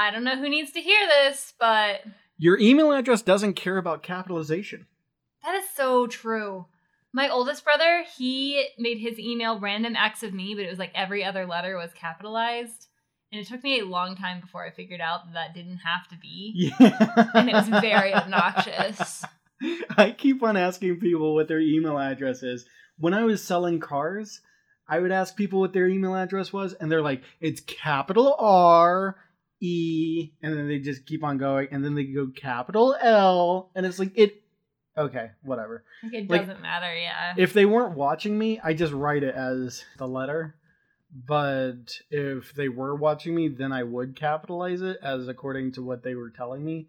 I don't know who needs to hear this, but Your email address doesn't care about capitalization. that is so true. My oldest brother, he made his email random acts of me, but it was like every other letter was capitalized. And it took me a long time before I figured out that that didn't have to be. Yeah. And it was very obnoxious. I keep on asking people what their email address is. When I was selling cars, I would ask people what their email address was, and they're like, it's capital R E, and then they just keep on going, and then they go capital L, and it's like, it, okay, whatever. Like it Like, doesn't matter, yeah. If they weren't watching me, I just write it as the letter. But if they were watching me, then I would capitalize it as according to what they were telling me.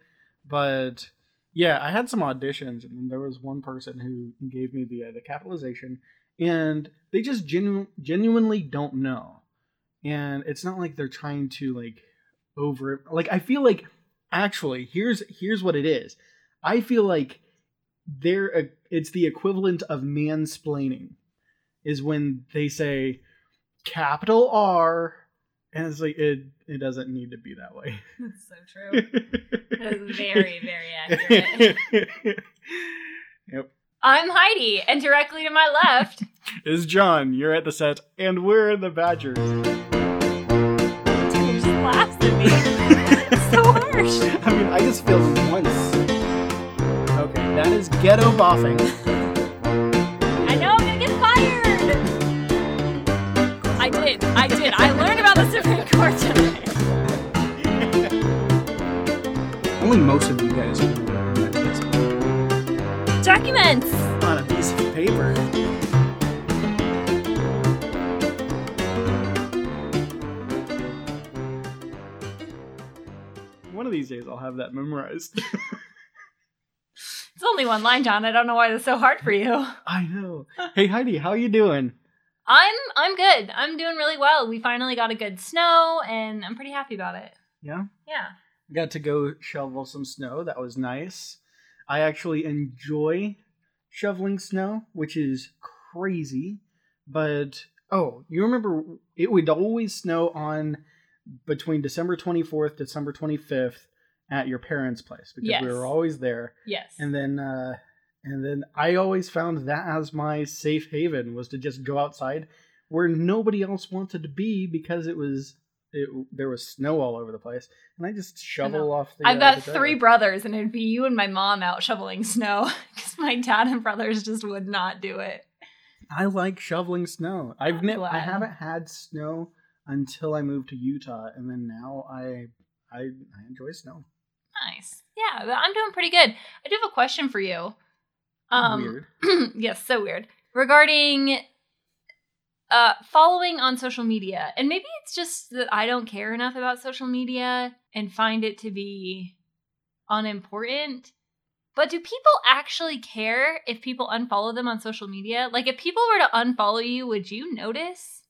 But yeah, I had some auditions, and there was one person who gave me the uh, the capitalization, and they just genu- genuinely don't know. And it's not like they're trying to like over like I feel like actually here's here's what it is. I feel like they're a, it's the equivalent of mansplaining is when they say capital R and it's like it it doesn't need to be that way. That's so true. That is very, very accurate. yep. I'm Heidi, and directly to my left, Is John, you're at the set and we're the Badgers. Just laughs at me. It's so harsh. I mean, I just failed once. Okay, that is ghetto boffing. I know I'm gonna get fired. I did. I did. I learned about the Supreme Court today. Only most of you guys know what that is Documents. on a piece of paper. Of these days I'll have that memorized. It's only one line, John. I don't know why it's so hard for you. I know. Hey Heidi, how you doing? I'm I'm good. I'm doing really well. We finally got a good snow, and I'm pretty happy about it. Yeah? Yeah. Got to go shovel some snow. That was nice. I actually enjoy shoveling snow, which is crazy. But oh, you remember it would always snow on between December 24th, December 25th at your parents' place because Yes. we were always there. Yes. And then uh and then I always found that as my safe haven was to just go outside where nobody else wanted to be because it was it, there was snow all over the place, and I just shovel off. The, I've uh, got the three brothers, and it'd be you and my mom out shoveling snow because my dad and brothers just would not do it. I like shoveling snow. I've ne- I haven't had snow until I moved to Utah, and then now I I, I enjoy snow. Nice. Yeah, I'm doing pretty good. I do have a question for you. Um, Weird. yes, so weird. Regarding uh following on social media. And maybe it's just that I don't care enough about social media and find it to be unimportant. But do people actually care if people unfollow them on social media? Like if people were to unfollow you, would you notice?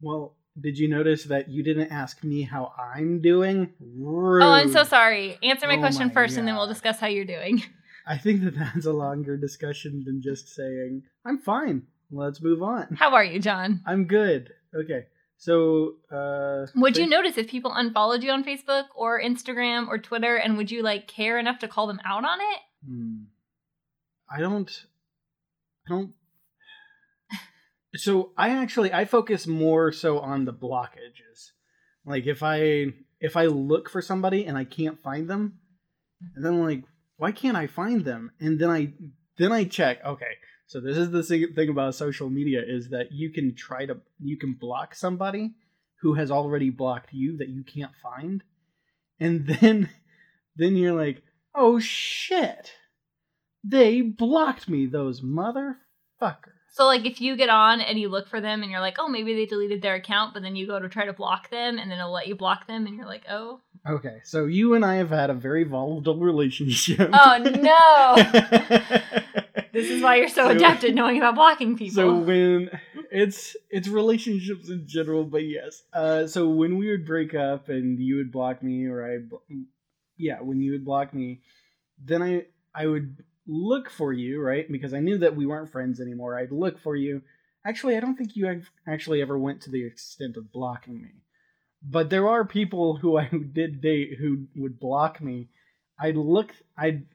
Well, did you notice that you didn't ask me how I'm doing? Rude. Oh, I'm so sorry. Answer my Oh question my first and then we'll discuss how you're doing. I think that that's a longer discussion than just saying I'm fine. Let's move on. How are you, John? I'm good. Okay. So, uh Would you notice if people unfollowed you on Facebook or Instagram or Twitter and would you like care enough to call them out on it? Hmm. I don't. I don't. So I actually I focus more so on the blockages. Like if I if I look for somebody and I can't find them, and then I'm like, why can't I find them? And then I then I check. Okay, so this is the thing about social media is that you can try to you can block somebody who has already blocked you that you can't find, and then then you're like, oh shit, they blocked me, those motherfuckers. So like if you get on and you look for them and you're like, oh maybe they deleted their account, but then you go to try to block them and then it'll let you block them and you're like, oh Okay, so you and I have had a very volatile relationship. oh no, this is why you're so So- adept at knowing about blocking people. So when it's it's relationships in general, but yes. Uh, so when we would break up and you would block me, or I, yeah, when you would block me, then I I would look for you, right? Because I knew that we weren't friends anymore. I'd look for you. Actually, I don't think you actually ever went to the extent of blocking me, But there are people who I did date who would block me. I'd look, I'd,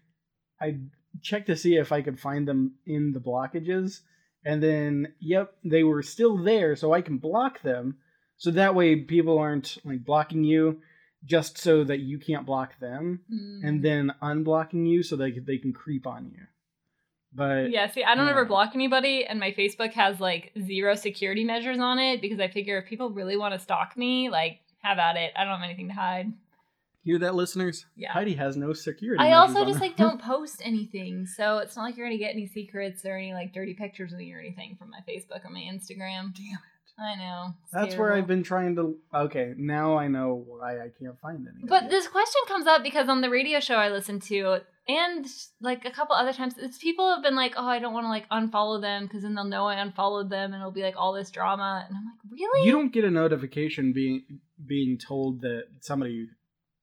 I'd check to see if I could find them in the blockages, and then, yep, they were still there, so I can block them. So that way, people aren't like blocking you just so that you can't block them, Mm. and then unblocking you so that they can creep on you. But Yeah, see, I don't ever block anybody, and my Facebook has like zero security measures on it because I figure if people really want to stalk me, like, have at it. I don't have anything to hide. hear that, listeners? Yeah. Heidi has no security. I also on just her. like don't post anything, so it's not like you're gonna get any secrets or any like dirty pictures of me or anything from my Facebook or my Instagram. Damn it! I know. That's where I've been trying to. Okay, now I know why I can't find any. But this question comes up because on the radio show I listen to, and like a couple other times, it's people have been like, "Oh, I don't want to like unfollow them because then they'll know I unfollowed them, and it'll be like all this drama." And I'm like, "Really?" you don't get a notification being being told that somebody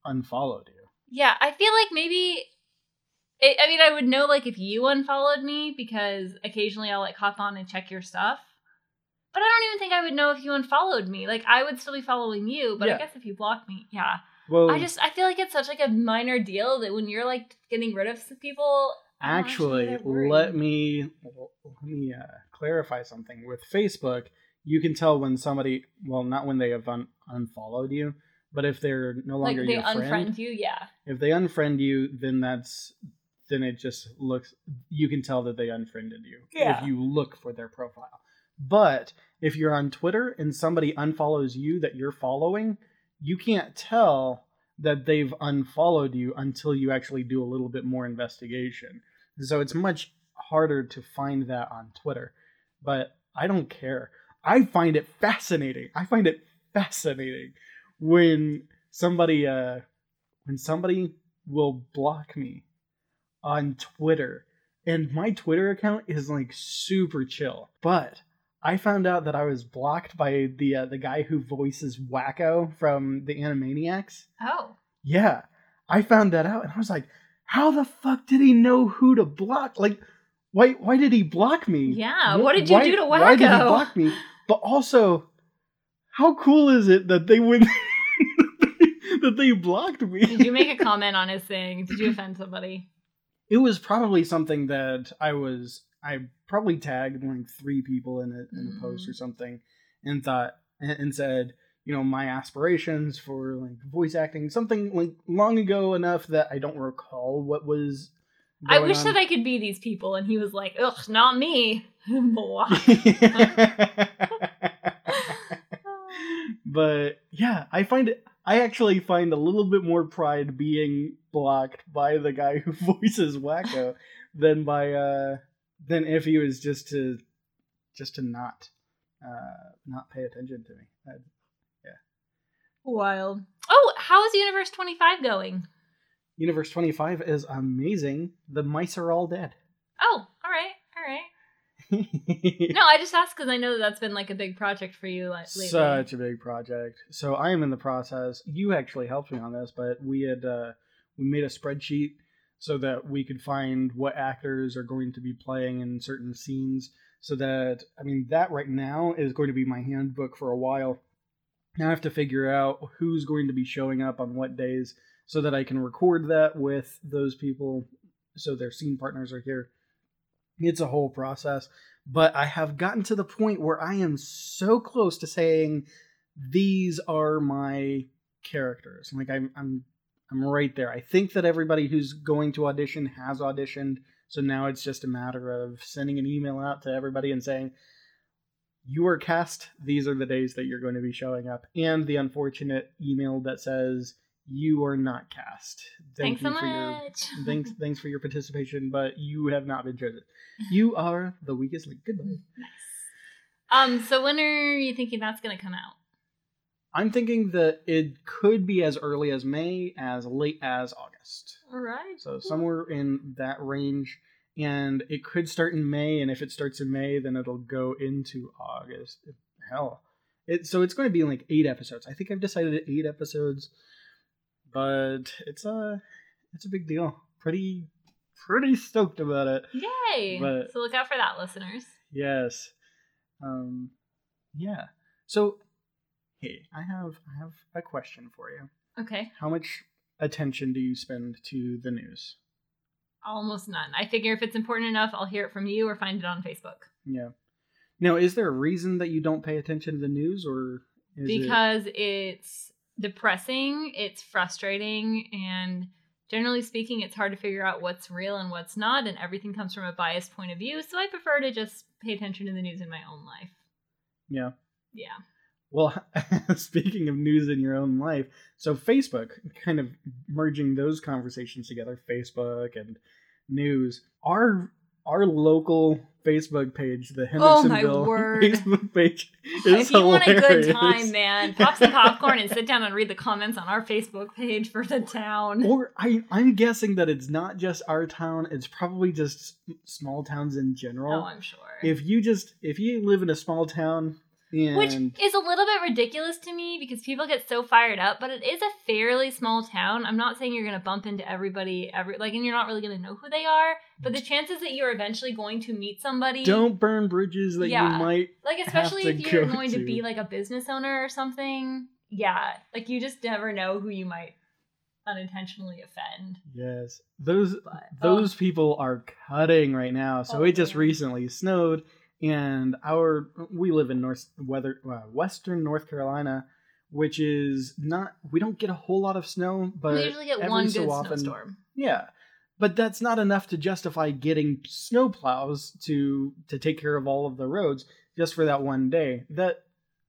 unfollowed you. Yeah, I feel like maybe. It, I mean, I would know like if you unfollowed me because occasionally I'll like hop on and check your stuff. But I don't even think I would know if you unfollowed me. Like I would still be following you, but Yeah. I guess if you blocked me, yeah. Well, I just I feel like it's such like a minor deal that when you're like getting rid of some people, I'm actually let me let me uh, clarify something with Facebook. You can tell when somebody, well, not when they have un- unfollowed you, but if they're no longer like they your unfriend friend, you, yeah. if they unfriend you, then that's then it just looks you can tell that they unfriended you Yeah. if you look for their profile. But if you're on Twitter and somebody unfollows you that you're following, you can't tell that they've unfollowed you until you actually do a little bit more investigation. So it's much harder to find that on Twitter. But I don't care. I find it fascinating. I find it fascinating when somebody uh when somebody will block me on Twitter. And my Twitter account is like super chill. But I found out that I was blocked by the uh, the guy who voices Wakko from the Animaniacs. Oh. Yeah, I found that out, and I was like, "How the fuck did he know who to block? Like, why why did he block me? Yeah, Wh- what did you why- do to Wakko? Why did he block me? But also, how cool is it that they would that they blocked me? Did you make a comment on his thing? Did you offend somebody? it was probably something that I was I probably tagged like three people in it in a post Mm-hmm. or something and thought and and said you know my aspirations for like voice acting something like long ago enough that I don't recall what was I wish on. that I could be these people, and he was like, "Ugh, not me." But yeah, I find it. I actually find a little bit more pride being blocked by the guy who voices Wakko than by uh than if he was just to just to not uh not pay attention to me. I- Wild. Oh, how is Universe 25 going? Universe twenty five is amazing. The mice are all dead. Oh, all right, all right. No, I just asked because I know that that's been like a big project for you like, lately. Such a big project. So I am in the process. You actually helped me on this, but we had uh, we made a spreadsheet so that we could find what actors are going to be playing in certain scenes. So that I mean that right now is going to be my handbook for a while. Now I have to figure out who's going to be showing up on what days so that I can record that with those people so their scene partners are here. It's a whole process but I have gotten to the point where I am so close to saying these are my characters. Like I'm I'm I'm right there. I think that everybody who's going to audition has auditioned, so now it's just a matter of sending an email out to everybody and saying you are cast. These are the days that you're going to be showing up, and the unfortunate email that says you are not cast. Thank Thanks you so for your much. thanks thanks for your participation, but you have not been chosen. You are the weakest link. Goodbye. nice. Um, so when are you thinking that's gonna come out? I'm thinking that it could be as early as May, as late as August. All right. So somewhere in that range. And it could start in May, and if it starts in May, then it'll go into August. Hell. It, so it's going to be like eight episodes. I think I've decided eight episodes, but it's a it's a big deal. Pretty pretty stoked about it. Yay! But- so look out for that, listeners. Yes. Um yeah. So Hey, I have I have a question for you. Okay. How much attention do you spend to the news? Almost none. I figure if it's important enough, I'll hear it from you or find it on Facebook. Yeah. Now, is there a reason that you don't pay attention to the news, or is it- because it's depressing, it's frustrating, and generally speaking, it's hard to figure out what's real and what's not, and everything comes from a biased point of view. So I prefer to just pay attention to the news in my own life. yeah? Yeah. Well, speaking of news in your own life, so Facebook, kind of merging those conversations together, Facebook and news, our our local Facebook page, the Oh, Hendersonville word. Facebook page, is if you want a good time, man, pop some popcorn and sit down and read the comments on our Facebook page for the town. Or I, I'm guessing that it's not just our town; it's probably just small towns in general. Oh, I'm sure. if you just if you live in a small town and Which is a little bit ridiculous to me because people get so fired up, but it is a fairly small town. I'm not saying you're going to bump into everybody every like and you're not really going to know who they are, but the chances that you're eventually going to meet somebody don't burn bridges that Yeah. you might like especially if you're go going to. to. be like a business owner or something. Yeah, like you just never know who you might unintentionally offend. yes those But those people are cutting right now so Oh, it just recently snowed and our we live in north weather uh, western north carolina which is not we don't get a whole lot of snow but we usually get one so good often- snowstorm. yeah but that's not enough to justify getting snow plows to to take care of all of the roads just for that one day that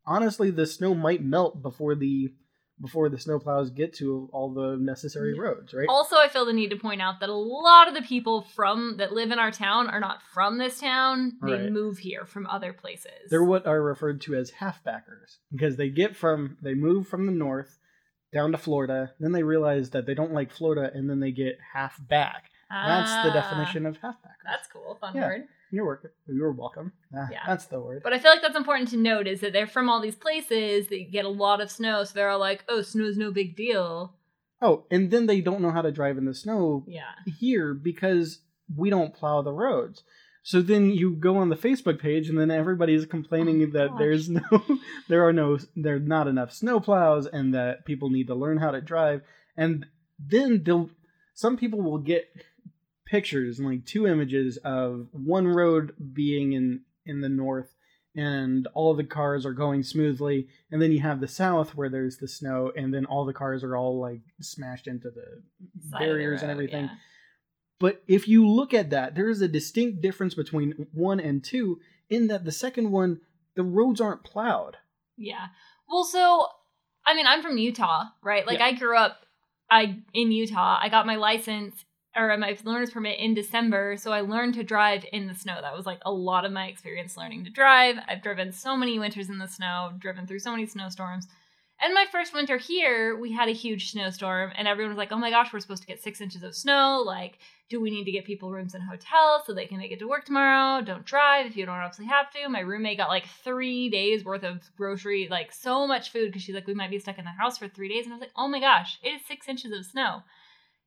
honestly the snow might melt before the before the snowplows get to all the necessary roads right Also, I feel the need to point out that a lot of the people from that live in our town are not from this town. They Right. move here from other places. They're what are referred to as halfbackers because they get from they move from the north down to Florida, then they realize that they don't like Florida, and then they get half back. That's the Ah, definition of halfbackers. That's cool. Fun Yeah. word. You're welcome. You're welcome. Ah, Yeah. That's the word. But I feel like that's important to note is that they're from all these places that get a lot of snow, so they're all like, "Oh, snow's no big deal." Oh, and then they don't know how to drive in the snow Yeah. here because we don't plow the roads. So then you go on the Facebook page, and then everybody's complaining Oh that gosh. there's no, there are no, there's not enough snow plows, and that people need to learn how to drive. And then they'll, some people will get pictures and like two images of one road being in in the north, and all the cars are going smoothly, and then you have the south where there's the snow, and then all the cars are all like smashed into the Side of the barriers and everything. yeah. But if you look at that, there is a distinct difference between one and two in that the second one, the roads aren't plowed. Yeah. Well, so I mean, I'm from Utah, right? Like Yeah. I grew up I in Utah. I got my license or um, my learner's permit in December, so I learned to drive in the snow. That was like a lot of my experience learning to drive. I've driven so many winters in the snow, driven through so many snowstorms. And my first winter here, we had a huge snowstorm, and everyone was like, "Oh my gosh, we're supposed to get six inches of snow. Like, do we need to get people rooms in hotels so they can make it to work tomorrow? Don't drive if you don't absolutely have to." My roommate got like three days worth of grocery, like so much food, because she's like, "We might be stuck in the house for three days." And I was like, "Oh my gosh, it is six inches of snow."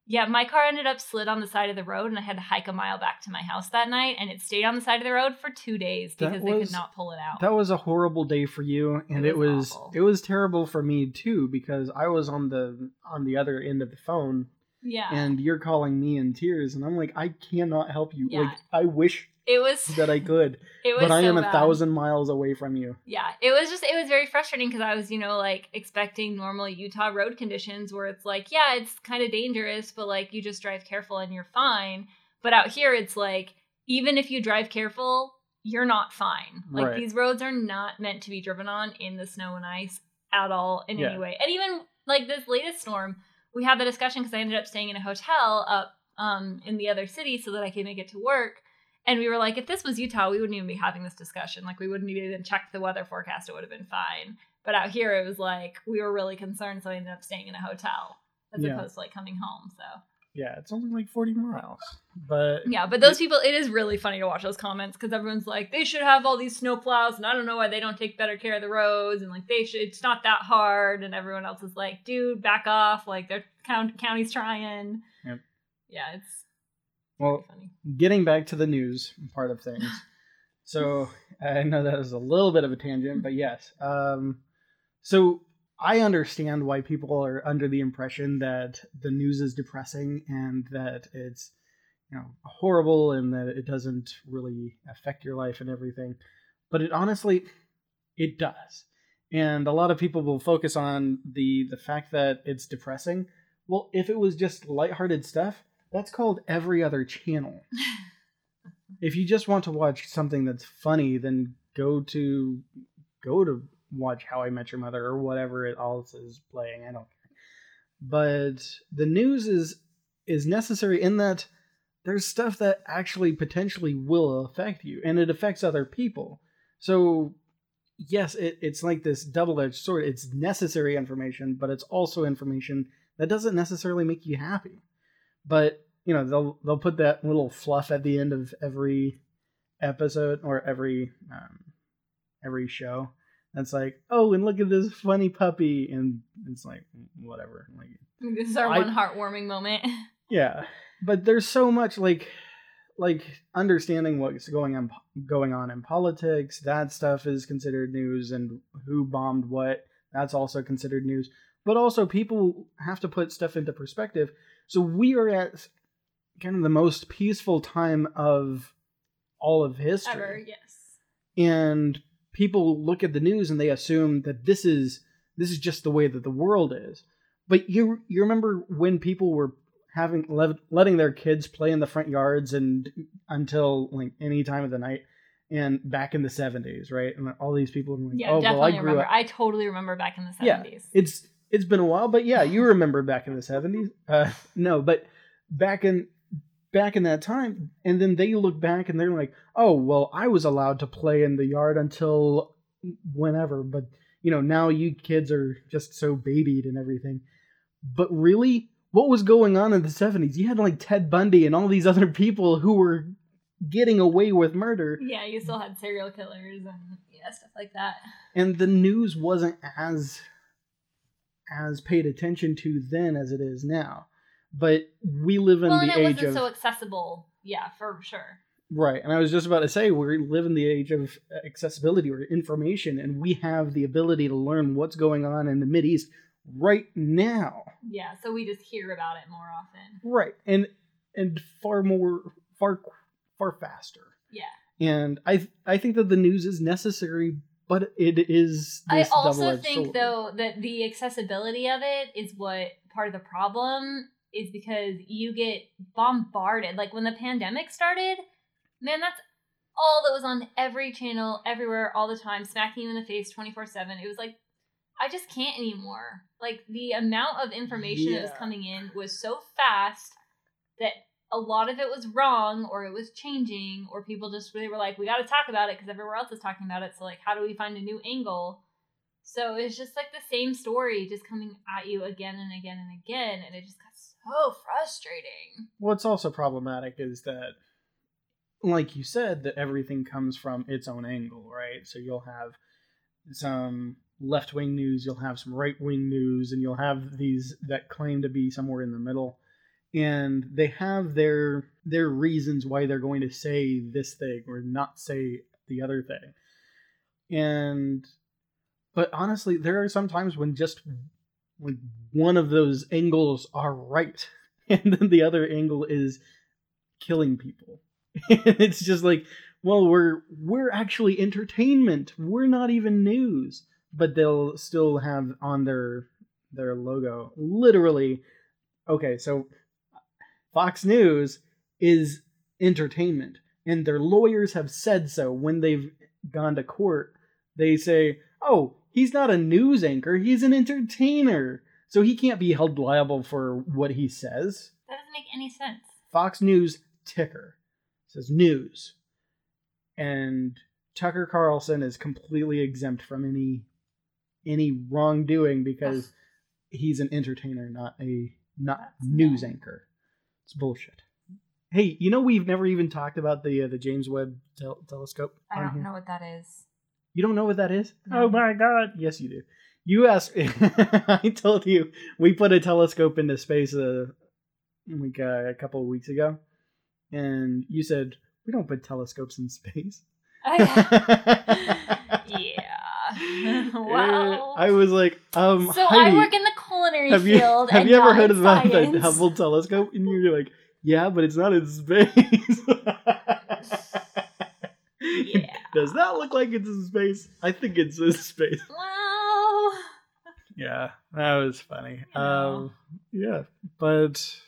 Yeah, my car ended up slid on the side of the road, and I had to hike a mile back to my house that night, and it stayed on the side of the road for two days because they could not pull it out. That was a horrible day for you, and It it was was it was terrible for me too because I was on the on the other end of the phone, yeah, and you're calling me in tears, and I'm like, I cannot help you. Yeah. Like, I wish it was. that I could, It was. but I so am a bad. thousand miles away from you. Yeah, it was just it was very frustrating because I was, you know, like expecting normal Utah road conditions where it's like, yeah, it's kind of dangerous, but like you just drive careful and you're fine. But out here it's like even if you drive careful, you're not fine. Like Right. these roads are not meant to be driven on in the snow and ice at all in Yeah. any way. And even like this latest storm, we had the discussion because I ended up staying in a hotel up um in the other city so that I could make it to work. And we were like, if this was Utah, we wouldn't even be having this discussion. Like, we wouldn't even check the weather forecast. It would have been fine. But out here, it was like we were really concerned, so I ended up staying in a hotel as Yeah. opposed to like coming home. So Yeah, it's only like 40 miles, but yeah, but those people, it is really funny to watch those comments because everyone's like, they should have all these snow plows, and I don't know why they don't take better care of the roads, and like they should. It's not that hard, and everyone else is like, dude, back off. Like their count, county's trying. Yep. Yeah, it's well, funny. getting back to the news part of things. So I know that was a little bit of a tangent, but yes. Um, So I understand why people are under the impression that the news is depressing and that it's you know horrible and that it doesn't really affect your life and everything. But it honestly it does. And a lot of people will focus on the the fact that it's depressing. Well, if it was just lighthearted stuff, that's called every other channel. if you just want to watch something that's funny, then go to go to watch How I Met Your Mother or whatever it else is playing. I don't care. But the news is is necessary in that there's stuff that actually potentially will affect you, and it affects other people. So yes, it, it's like this double edged sword. It's necessary information, but it's also information that doesn't necessarily make you happy. But you know they'll they'll put that little fluff at the end of every episode or every um, every show that's like, oh, and look at this funny puppy, and it's like whatever. Like this is our I- one heartwarming moment. yeah, but there's so much like like understanding what's going on going on in politics. That stuff is considered news, and who bombed what. That's also considered news. But also, people have to put stuff into perspective. So we are at kind of the most peaceful time of all of history Ever, yes. and people look at the news and they assume that this is this is just the way that the world is but you you remember when people were having le- letting their kids play in the front yards and until like any time of the night and back in the 70s right and all these people were like Yeah, oh well definitely i remember. up I totally remember back in the Yeah. 70s. it's it's been a while but yeah you remember back in the 70s uh no but back in back in that time and then they look back and they're like oh well i was allowed to play in the yard until whenever but you know now you kids are just so babied and everything. But really what was going on in the 70s you had like ted bundy and all these other people who were getting away with murder. Yeah, you still had serial killers and yeah, stuff like that. and the news wasn't as as paid attention to then as it is now but we live in well, and the it age wasn't of so accessible. Yeah, for sure. right and i was just about to say we live in the age of accessibility or information and we have the ability to learn what's going on in the mid east right now Yeah, so we just hear about it more often. right and and far more far far faster Yeah. and i i think that the news is necessary but it is I also think sword. though that the accessibility of it is what part of the problem is because you get bombarded. Like when the pandemic started, man, that's all that was on every channel, everywhere, all the time, smacking you in the face 24 7. It was like, I just can't anymore. Like the amount of information that was coming in was so fast that a lot of it was wrong or it was changing or people just really were like we got to talk about it because everywhere else is talking about it so like how do we find a new angle so it's just like the same story just coming at you again and again and again and it just got so frustrating What's also problematic is that, like you said, that everything comes from its own angle, right? So you'll have some left wing news, you'll have some right wing news, and you'll have these that claim to be somewhere in the middle. And they have their their reasons why they're going to say this thing or not say the other thing. And but honestly, there are some times when just when one of those angles are right and then the other angle is killing people. it's just like, well, we're we're actually entertainment. We're not even news, but they'll still have on their their logo literally. Okay, so Fox News is entertainment, and their lawyers have said so when they've gone to court. They say, "Oh, he's not a news anchor; he's an entertainer." So he can't be held liable for what he says. that doesn't make any sense Fox News ticker says news. And Tucker Carlson is completely exempt from any any wrongdoing because he's an entertainer, not a not That's news dumb. anchor. It's bullshit. Hey, you know we've never even talked about the uh, the James Webb tel- telescope. i don't here? know what that is You don't know what that is? Oh my god! Yes, you do. You asked. I told you we put a telescope into space uh, like uh, a couple of weeks ago, and you said we don't put telescopes in space. I, yeah wow. I was like, um, so Heidi, I work in the culinary have you field. have you ever heard about the. Hubble telescope? And you're like, yeah, but it's not in space. Yeah. Does that look like it's in space? I think it's in space. Wow. Yeah, that was funny. Yeah. Um, yeah, but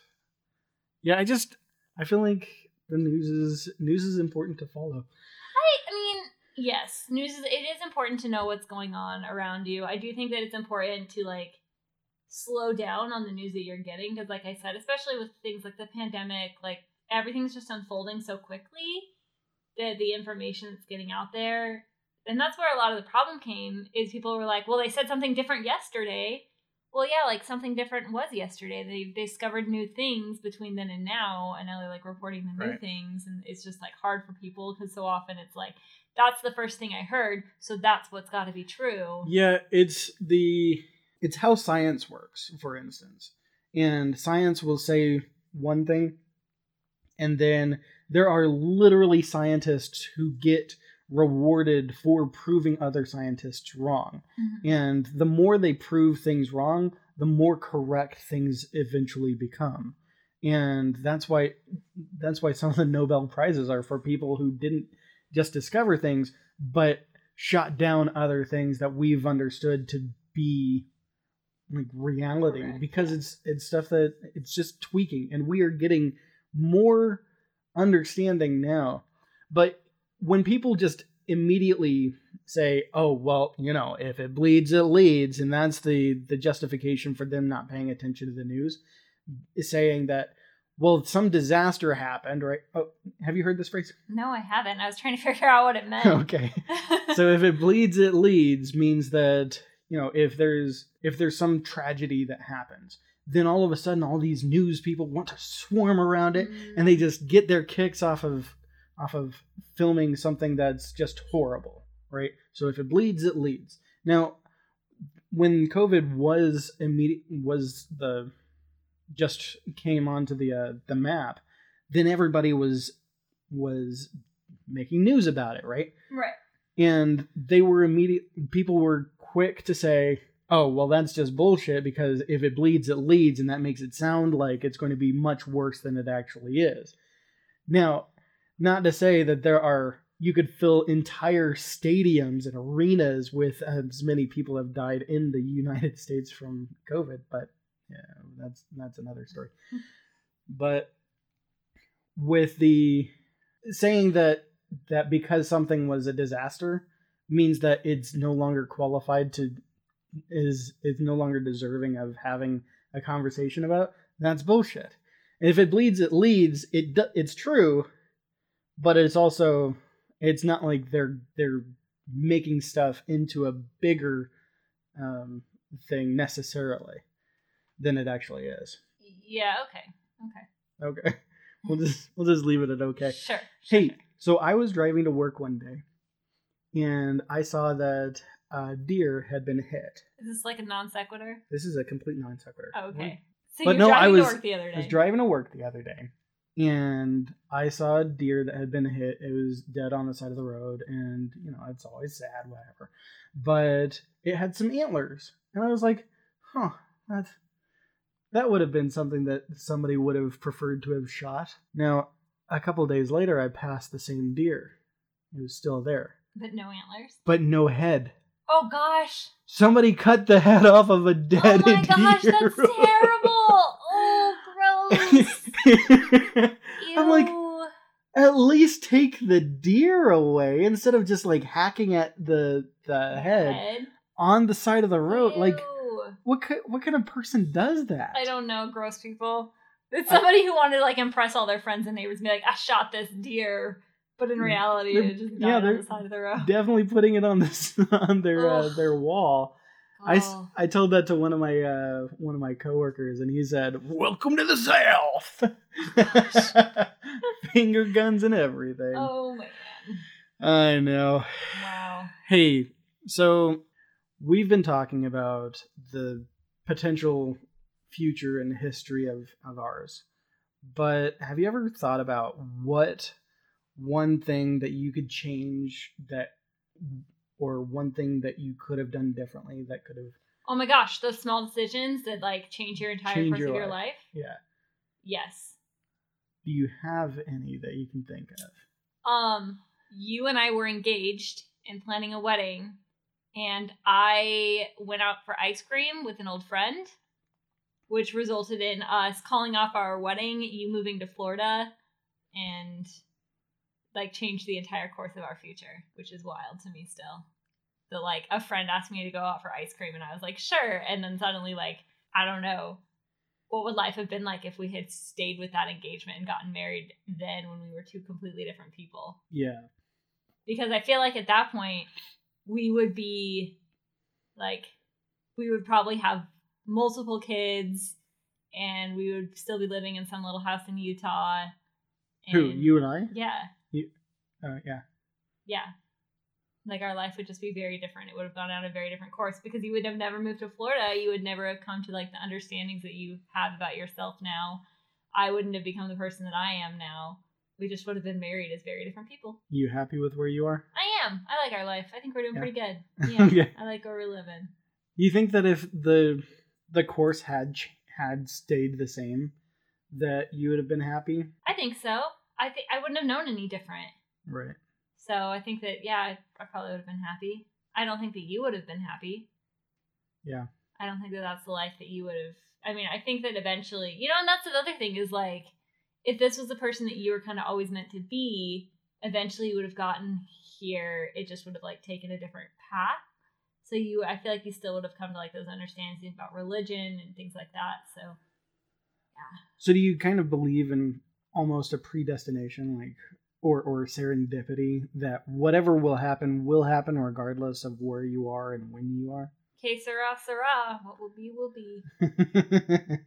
yeah, I just I feel like the news is news is important to follow. I, I mean, yes, news is it is important to know what's going on around you. I do think that it's important to like slow down on the news that you're getting because like I said, especially with things like the pandemic, like everything's just unfolding so quickly that the information that's getting out there and that's where a lot of the problem came is people were like, well, they said something different yesterday. Well, yeah, like something different was yesterday. They they discovered new things between then and now, and now they're like reporting the new Right. things, and it's just like hard for people because so often it's like that's the first thing I heard, so that's what's got to be true. Yeah, it's the it's how science works, for instance. And science will say one thing and then there are literally scientists who get rewarded for proving other scientists wrong. Mhm. And the more they prove things wrong, the more correct things eventually become. And that's why that's why some of the Nobel prizes are for people who didn't just discover things, but shot down other things that we've understood to be like reality Correct, because it's it's stuff that it's just tweaking and we are getting more understanding now. But when people just immediately say, "Oh, well, you know, if it bleeds, it leads," and that's the the justification for them not paying attention to the news, is saying that, well, some disaster happened, right? Oh, have you heard this phrase? No, I haven't. I was trying to figure out what it meant. okay. So if it bleeds, it leads means that you know if there's if there's some tragedy that happens, then all of a sudden all these news people want to swarm around it and they just get their kicks off of off of filming something that's just horrible, right? So if it bleeds, it leads. Now, when COVID was immediate was the just came onto the uh, the map, then everybody was was making news about it, right? right. And they were immediate. People were quick to say, "Oh, well, that's just bullshit," because if it bleeds, it leads, and that makes it sound like it's going to be much worse than it actually is. Now, not to say that there are you could fill entire stadiums and arenas with as many people have died in the United States from COVID, but yeah, that's that's another story. But with the saying that that because something was a disaster means that it's no longer qualified to is is no longer deserving of having a conversation about that's bullshit and if it bleeds it leads it it's true but it's also it's not like they're they're making stuff into a bigger um, thing necessarily than it actually is Yeah. Okay. Okay. okay we'll just we'll just leave it at okay Sure. Hey, so I was driving to work one day, and I saw that a deer had been hit. Is this like a non sequitur? This is a complete non sequitur. Oh, okay. Mm-hmm. So But you're no, I driving was- to work the other day. I was driving to work the other day, and I saw a deer that had been hit. It was dead on the side of the road, and you know it's always sad, whatever. But it had some antlers, and I was like, "Huh, that that would have been something that somebody would have preferred to have shot." Now, a couple days later, I passed the same deer. It was still there, but no antlers. but no head. Oh gosh. Somebody cut the head off of a dead oh my gosh, deer. that's terrible. Oh, gross. I'm like, at least take the deer away instead of just like hacking at the the head on the side of the road. Like, what ki- what kind of person does that? I don't know, gross people. It's I- somebody who wanted to like impress all their friends and neighbors and be like, I shot this deer. But in reality, it just yeah, on they're the side of the road. Definitely putting it on this on their uh, their wall. I, Oh. I told that to one of my uh, one of my coworkers, and he said, "Welcome to the South." Finger guns and everything. Oh man. I know. Wow. Hey, so we've been talking about the potential future and history of, of ours. But have you ever thought about what one thing that you could change that or one thing that you could have done differently that could have Oh my gosh, those small decisions that like change your entire Change course your of your life. life. yeah. Yes. Do you have any that you can think of? Um, you and I were engaged and planning a wedding, and I went out for ice cream with an old friend, which resulted in us calling off our wedding, you moving to Florida, and like changed the entire course of our future, which is wild to me still. That like a friend asked me to go out for ice cream, and I was like, sure, and then suddenly like I don't know. What would life have been like if we had stayed with that engagement and gotten married then when we were two completely different people? Yeah. because I feel like at that point we would be like we would probably have multiple kids and we would still be living in some little house in Utah. Who? You and I? Yeah, Uh, yeah. yeah. Like our life would just be very different. It would have gone down a very different course because you would have never moved to Florida. You would never have come to like the understandings that you have about yourself now. I wouldn't have become the person that I am now. We just would have been married as very different people. You happy with where you are? I am. I like our life. I think we're doing Yeah. pretty good. Yeah. I like where we're living. You think that if the the course had had stayed the same, that you would have been happy? I think so. I think I wouldn't have known any different. Right. So I think that yeah, I, I probably would have been happy. I don't think that you would have been happy. Yeah. I don't think that that's the life that you would have. I mean, I think that eventually, you know, and that's the other thing is like, if this was the person that you were kind of always meant to be, eventually you would have gotten here. It just would have like taken a different path. So you, I feel like you still would have come to like those understandings about religion and things like that. So yeah. So do you kind of believe in almost a predestination, like or or serendipity that whatever will happen will happen regardless of where you are and when you are? que sera, sera. What will be, will be.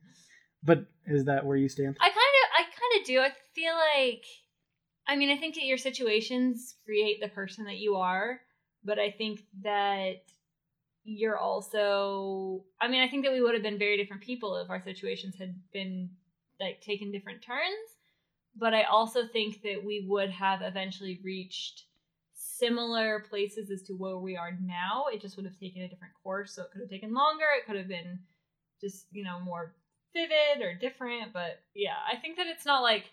but is that where you stand? I kind of, I kind of do. I feel like, I mean, I think that your situations create the person that you are, but I think that you're also. I mean, I think that we would have been very different people if our situations had been like taken different turns. But I also think that we would have eventually reached similar places as to where we are now. It just would have taken a different course, so it could have taken longer. It could have been just you know more vivid or different. But yeah, I think that it's not like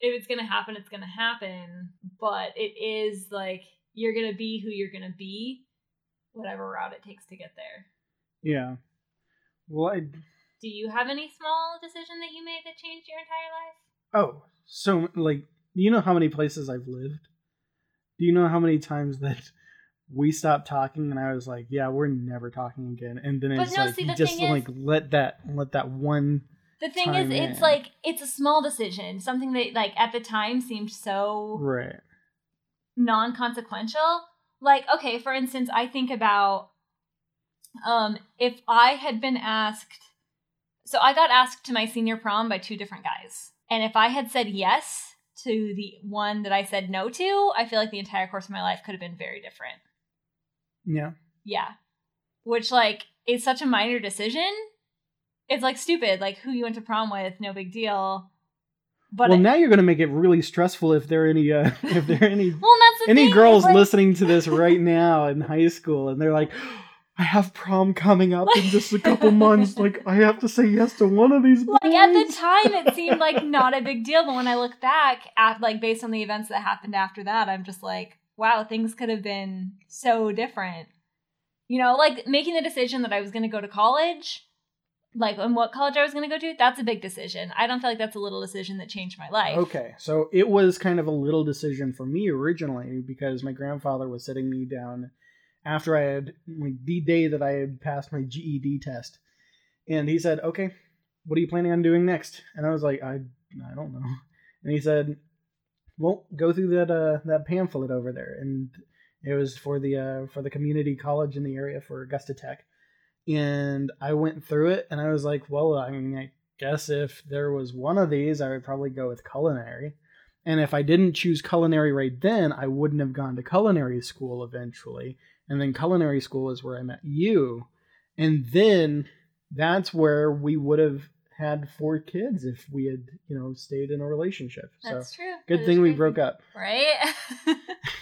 if it's gonna happen, it's gonna happen. But it is like you're gonna be who you're gonna be, whatever route it takes to get there. Yeah. Well, I Do you have any small decision that you made that changed your entire life? oh so like you know how many places I've lived? Do you know how many times that we stopped talking and I was like, yeah, we're never talking again, and then But it's no, like see, you the just thing is- like let that let that one The thing is, it's in. like it's a small decision, something that like at the time seemed so right. non-consequential like okay for instance i think about um if i had been asked so i got asked to my senior prom by two different guys and if i had said yes to the one that i said no to i feel like the entire course of my life could have been very different. Yeah. yeah. Which like is such a minor decision. It's like stupid like who you went to prom with no big deal. But well, it- now you're gonna make it really stressful if there are any uh, if there are any well that's any thing, girls like- listening to this right now in high school and they're like i have prom coming up in just a couple months. Like i have to say yes to one of these boys. like at the time it seemed like not a big deal but when i look back at like based on the events that happened after that i'm just like wow things could have been so different. You know like making the decision that i was going to go to college like and what college i was going to go to that's a big decision. I don't feel like that's a little decision that changed my life. Okay so it was kind of a little decision for me originally because my grandfather was sitting me down after i had the day that i had passed my ged test. And he said okay what are you planning on doing next? And i was like i i don't know. And he said well go through that uh that pamphlet over there. And it was for the uh for the community college in the area for augusta tech. And i went through it and i was like well i mean i guess if there was one of these i would probably go with culinary. And if i didn't choose culinary right then i wouldn't have gone to culinary school eventually and then culinary school is where i met you. And then that's where we would have had four kids if we had you know stayed in a relationship. So that's true. Good That thing we broke up. Right?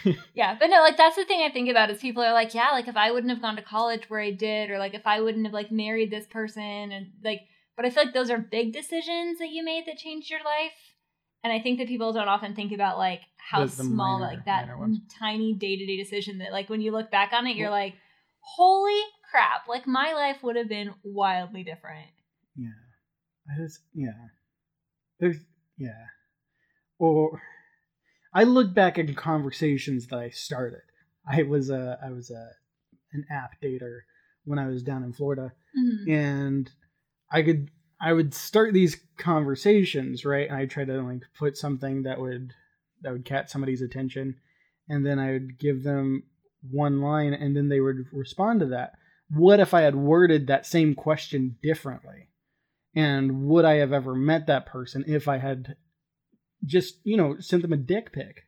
Yeah, but no, like that's the thing I think about is people are like, yeah, like if I wouldn't have gone to college where I did, or like if I wouldn't have like married this person, and like, but I feel like those are big decisions that you made that changed your life. And I think that people don't often think about like how The- the small minor- like that tiny day to day decision that like when you look back on it, you're like, holy crap! Like my life would have been wildly different. Yeah. I just yeah. There's yeah. Or I look back at conversations that I started. I was a I was a an app dater when I was down in Florida Mhm. and I could I would start these conversations, right? And I try to like put something that would that would catch somebody's attention and then I would give them one line and then they would respond to that. What if I had worded that same question differently? And would I have ever met that person if I had just, you know, sent them a dick pic?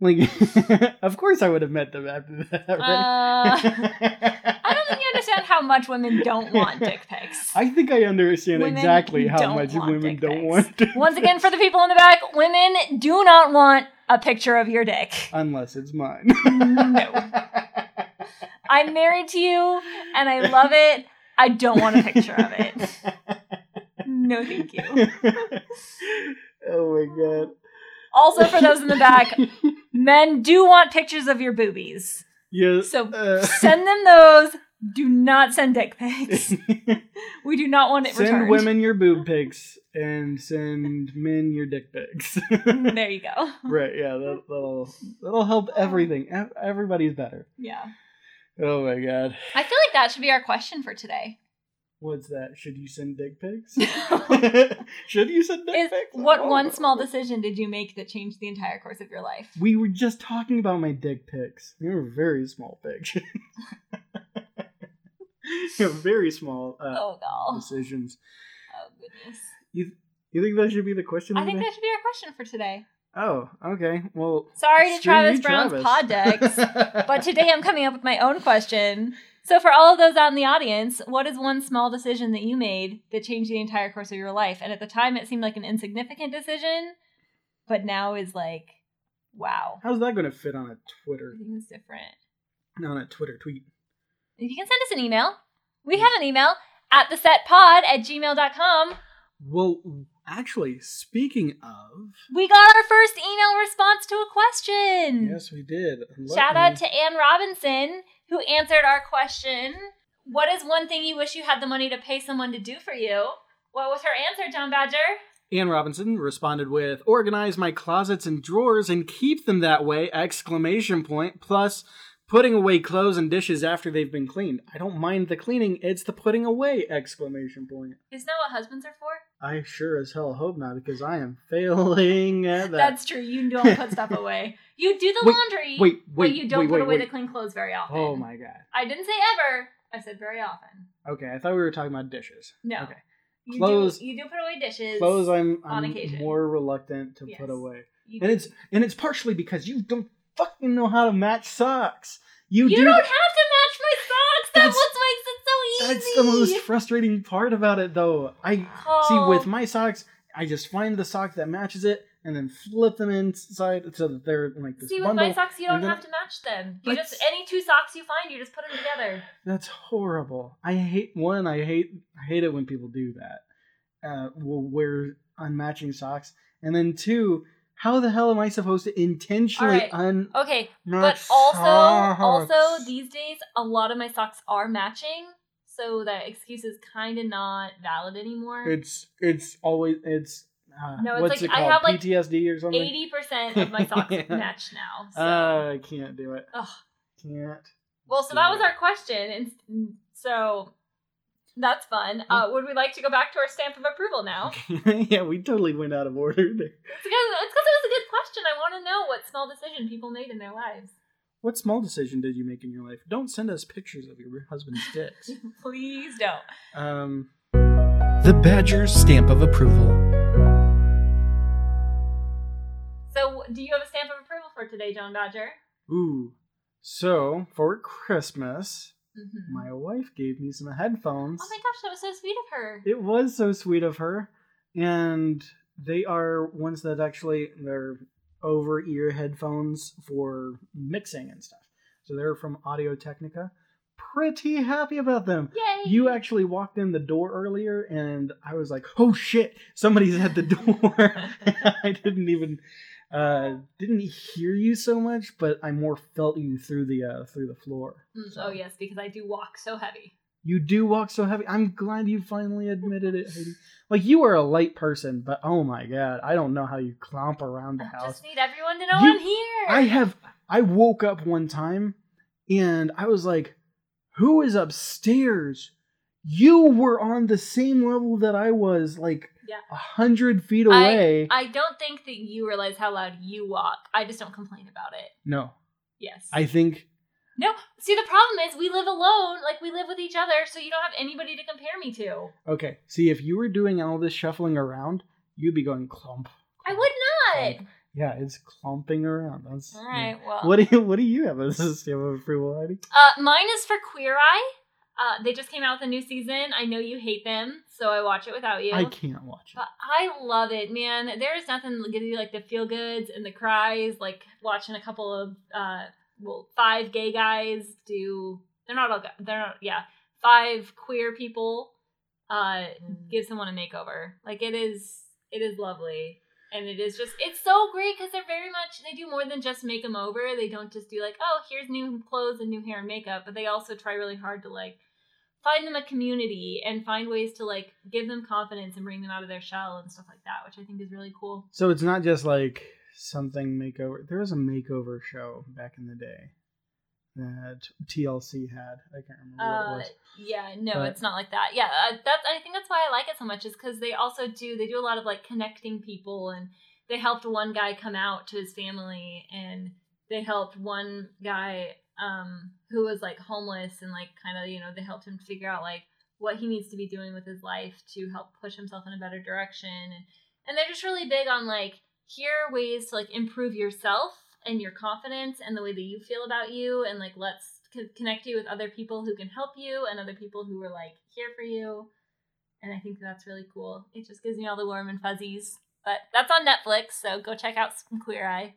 Like, of course I would have met them after that, right? Uh, I don't think you understand how much women don't want dick pics. I think I understand Women exactly how much women don't pics. want dick Once again, for the people in the back, women do not want a picture of your dick. unless it's mine. No. I'm married to you and I love it. I don't want a picture of it. No, thank you. oh my god. Also, for those in the back, men do want pictures of your boobies. Yeah. So uh, send them those. Do not send dick pics. We do not want it send returned. women your boob pics and send men your dick pics. There you go. right? Yeah, that, that'll that'll help everything. Everybody's better. Yeah. Oh my god. I feel like that should be our question for today. What's that? Should you send dick pics? Should you send dick Is pics? what Oh. one small decision did you make that changed the entire course of your life? We were just talking about my dick pics. They were very small pics. Very small uh, Oh god. decisions. Oh goodness. You you think that should be the question? I think that should be our question for today. Oh, okay. Well, Sorry to Travis Brown's Travis. pod decks, but today I'm coming up with my own question. So for all of those out in the audience, what is one small decision that you made that changed the entire course of your life? And at the time it seemed like an insignificant decision, but now is like, wow. how's that going to fit on a Twitter Everything's different. on a Twitter tweet? You can send us an email. We have an email at thesetpod at gmail.com. Well, actually, speaking of, We got our first email response to a question. yes, we did. Let Shout me- out to Ann Robinson, who answered our question. What is one thing you wish you had the money to pay someone to do for you? What was her answer, John Badger? Ann Robinson responded with organize my closets and drawers and keep them that way exclamation point plus putting away clothes and dishes after they've been cleaned. I don't mind the cleaning, it's the putting away exclamation point. Isn't that what husbands are for? I sure as hell hope not because I am failing at that. That's true. You don't put stuff away. You do the Wait, laundry, wait, but you don't wait, put wait, away wait. the clean clothes very often. Oh my god. I didn't say ever. I said very often. Okay, I thought we were talking about dishes. No. Okay. You Clothes- do, you do put away dishes. Clothes I'm, I'm occasion. more reluctant to Yes. put away. And it's and it's partially because you don't fucking know how to match socks. You, you do don't have to match my socks. That's, That's- what makes it so easy. That's the most frustrating part about it though. I Oh. see with my socks, I just find the sock that matches it and then flip them inside so that they're like this See, with bundle. my socks, you don't have to match them. You just any two socks you find, you just put them together. That's horrible. I hate one. I hate I hate it when people do that. Uh, will wear unmatching socks, and then two. How the hell am I supposed to intentionally Alright. unmatch Okay, but also, socks? also these days, a lot of my socks are matching, so that excuse is kind of not valid anymore. It's it's always it's. Uh, No, it's what's like it I have, like, PTSD or something. Eighty percent of my socks Yeah. match now. So. Uh, I can't do it. Ugh. Can't. well, so that was our question, and so that's fun. Uh, would we like to go back to our stamp of approval now? yeah, we totally went out of order there. It's because it's because it was a good question. I want to know what small decision people made in their lives. What small decision did you make in your life? Don't send us pictures of your husband's dicks. Please don't. um, The Badger's stamp of approval. So, do you have a stamp of approval for today, John Badger? ooh. So for Christmas, Mm-hmm. my wife gave me some headphones. Oh my gosh, that was so sweet of her. It was so sweet of her, and they are ones that actually they're over ear headphones for mixing and stuff. So they're from Audio Technica. Pretty happy about them. Yay! You actually walked in the door earlier, and I was like, "Oh shit, somebody's at the door." I didn't even uh, didn't hear you so much, but I more felt you through the uh, through the floor. Mm, Oh yes, because I do walk so heavy. You do walk so heavy. I'm glad you finally admitted it, Heidi. Like you are a light person, but oh my god, I don't know how you clomp around the I house. just need everyone to know You- I'm here. I have I woke up one time and I was like, who is upstairs? You were on the same level that I was, like Yeah. a hundred feet away. I don't think that you realize how loud you walk. I just don't complain about it. no. Yes. I think no. See, the problem is we live alone. Like we live with each other, so you don't have anybody to compare me to. okay. See if you were doing all this shuffling around, you'd be going clump. I would not. clump. Yeah, it's clumping around. That's All right. Well. What do you what do you have as a stamp of approval, Heidi? Uh, mine is for Queer Eye. Uh, they just came out with a new season. I know you hate them, so I watch it without you. I can't watch it. But I love it, man. There is nothing that gives you like the feel goods and the cries, like watching a couple of uh well, five gay guys do they're not all gu- they're not yeah, five queer people uh give someone a makeover. Like it is it is lovely. And it is just it's so great because they're very much they do more than just make them over. They don't just do like, oh, here's new clothes and new hair and makeup, but they also try really hard to like find them a community and find ways to like give them confidence and bring them out of their shell and stuff like that, which I think is really cool. So it's not just like something makeover. There was a makeover show back in the day that TLC had. I can't remember what it Uh, was. yeah, no, But- it's not like that. Yeah, uh, that's I think that's why I like it so much is because they also do they do a lot of like connecting people and they helped one guy come out to his family and they helped one guy um who was like homeless and like kind of you know they helped him figure out like what he needs to be doing with his life to help push himself in a better direction and and they're just really big on like here are ways to like improve yourself and your confidence and the way that you feel about you and like let's co- connect you with other people who can help you and other people who are like here for you and i think that's really cool it just gives me all the warm and fuzzies but that's on netflix so go check out some queer eye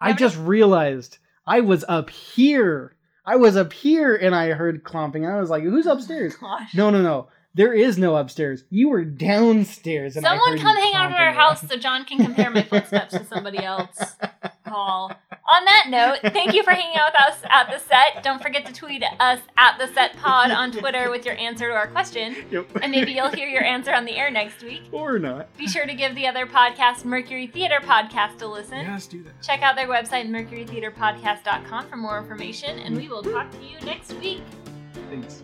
I just realized I was up here. I was up here and I heard clomping. I was like, who's oh upstairs? Gosh. No, no, no. There is no upstairs. You were downstairs. And someone come hang out at our house so john can compare my footsteps to somebody else Paul. On that note, thank you for hanging out with us at the set. Don't forget to tweet us at the set pod on Twitter with your answer to our question. Yep. And maybe you'll hear your answer on the air next week. or not. Be sure to give the other podcast, Mercury Theater Podcast, a listen. Yes, do that. Check out their website, mercurytheaterpodcast.com, for more information, and we will talk to you next week. Thanks.